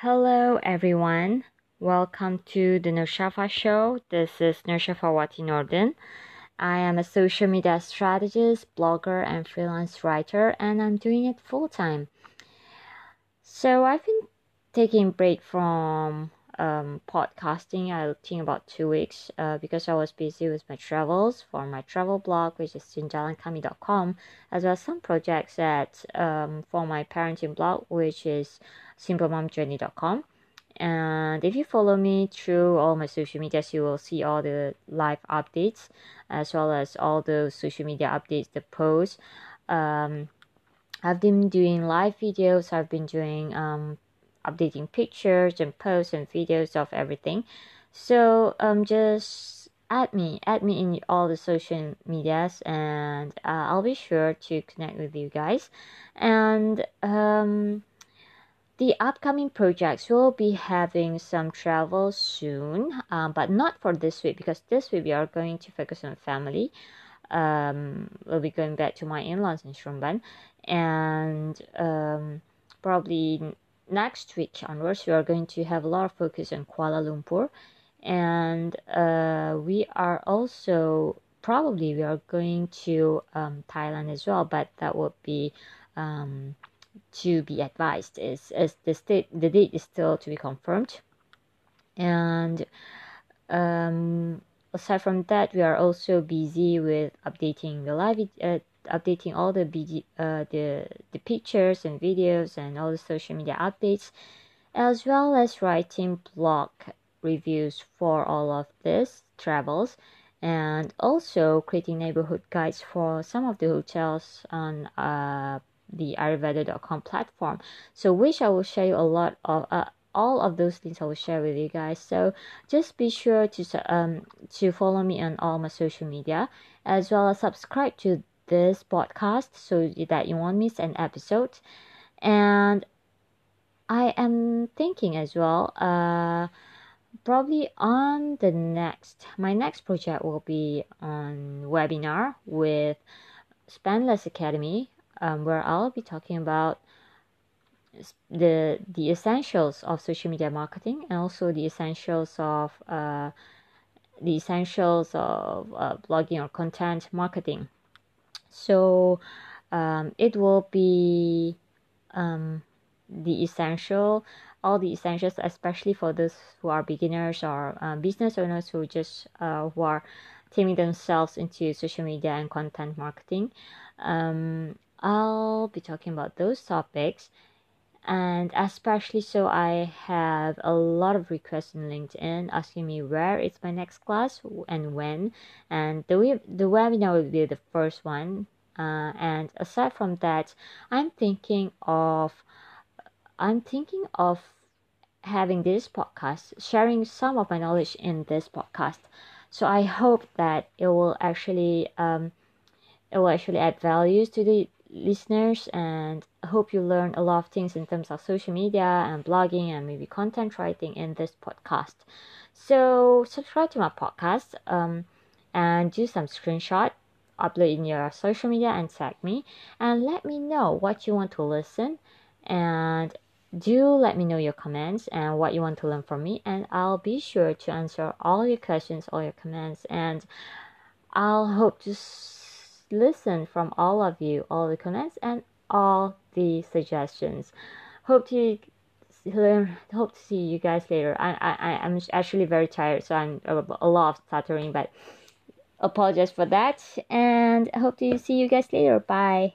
Hello, everyone. Welcome to the Nurshafa Show. This is Wati Norden. I am a social media strategist, blogger, and freelance writer, and I'm doing it full time. So I've been taking break from um, podcasting. I think about two weeks uh, because I was busy with my travels for my travel blog, which is sinjalankami.com, as well as some projects that um, for my parenting blog, which is simplemomjourney.com. And if you follow me through all my social medias, you will see all the live updates as well as all the social media updates, the posts. Um, I've been doing live videos. I've been doing um, updating pictures and posts and videos of everything. So um, just add me, add me in all the social medias, and uh, I'll be sure to connect with you guys. And um, the upcoming projects will be having some travel soon, um, but not for this week because this week we are going to focus on family. Um, we'll be going back to my in-laws in Seremban, and um, probably next week onwards, we are going to have a lot of focus on Kuala Lumpur, and uh, we are also probably we are going to um, Thailand as well, but that would be um, to be advised. Is as the state the date is still to be confirmed, and um, aside from that, we are also busy with updating the live uh, updating all the BG, uh, the the pictures and videos and all the social media updates, as well as writing blog reviews for all of this travels, and also creating neighborhood guides for some of the hotels on uh, the Ayurveda.com platform. So, which I will show you a lot of. Uh, all of those things I will share with you guys. So just be sure to um to follow me on all my social media as well as subscribe to this podcast so that you won't miss an episode. And I am thinking as well, uh, probably on the next, my next project will be on webinar with Spendless Academy, um, where I'll be talking about the the essentials of social media marketing and also the essentials of uh, the essentials of uh, blogging or content marketing so um, it will be um, the essential all the essentials especially for those who are beginners or uh, business owners who just uh, who are teaming themselves into social media and content marketing. Um, i'll be talking about those topics and especially so i have a lot of requests in linkedin asking me where is my next class and when. And the, the webinar will be the first one. Uh, and aside from that i'm thinking of i'm thinking of having this podcast sharing some of my knowledge in this podcast. So i hope that it will actually um, it will actually add values to the listeners and I hope you learn a lot of things in terms of social media and blogging and maybe content writing in this podcast. So subscribe to my podcast um, and do some screenshot upload in your social media and tag me and let me know what you want to listen and do let me know your comments and what you want to learn from me and I'll be sure to answer all your questions all your comments and I'll hope to listen from all of you all the comments and all the suggestions. Hope to hope to see you guys later. I, I i'm actually very tired so i'm a, a lot of stuttering but apologize for that and hope to see you guys later. Bye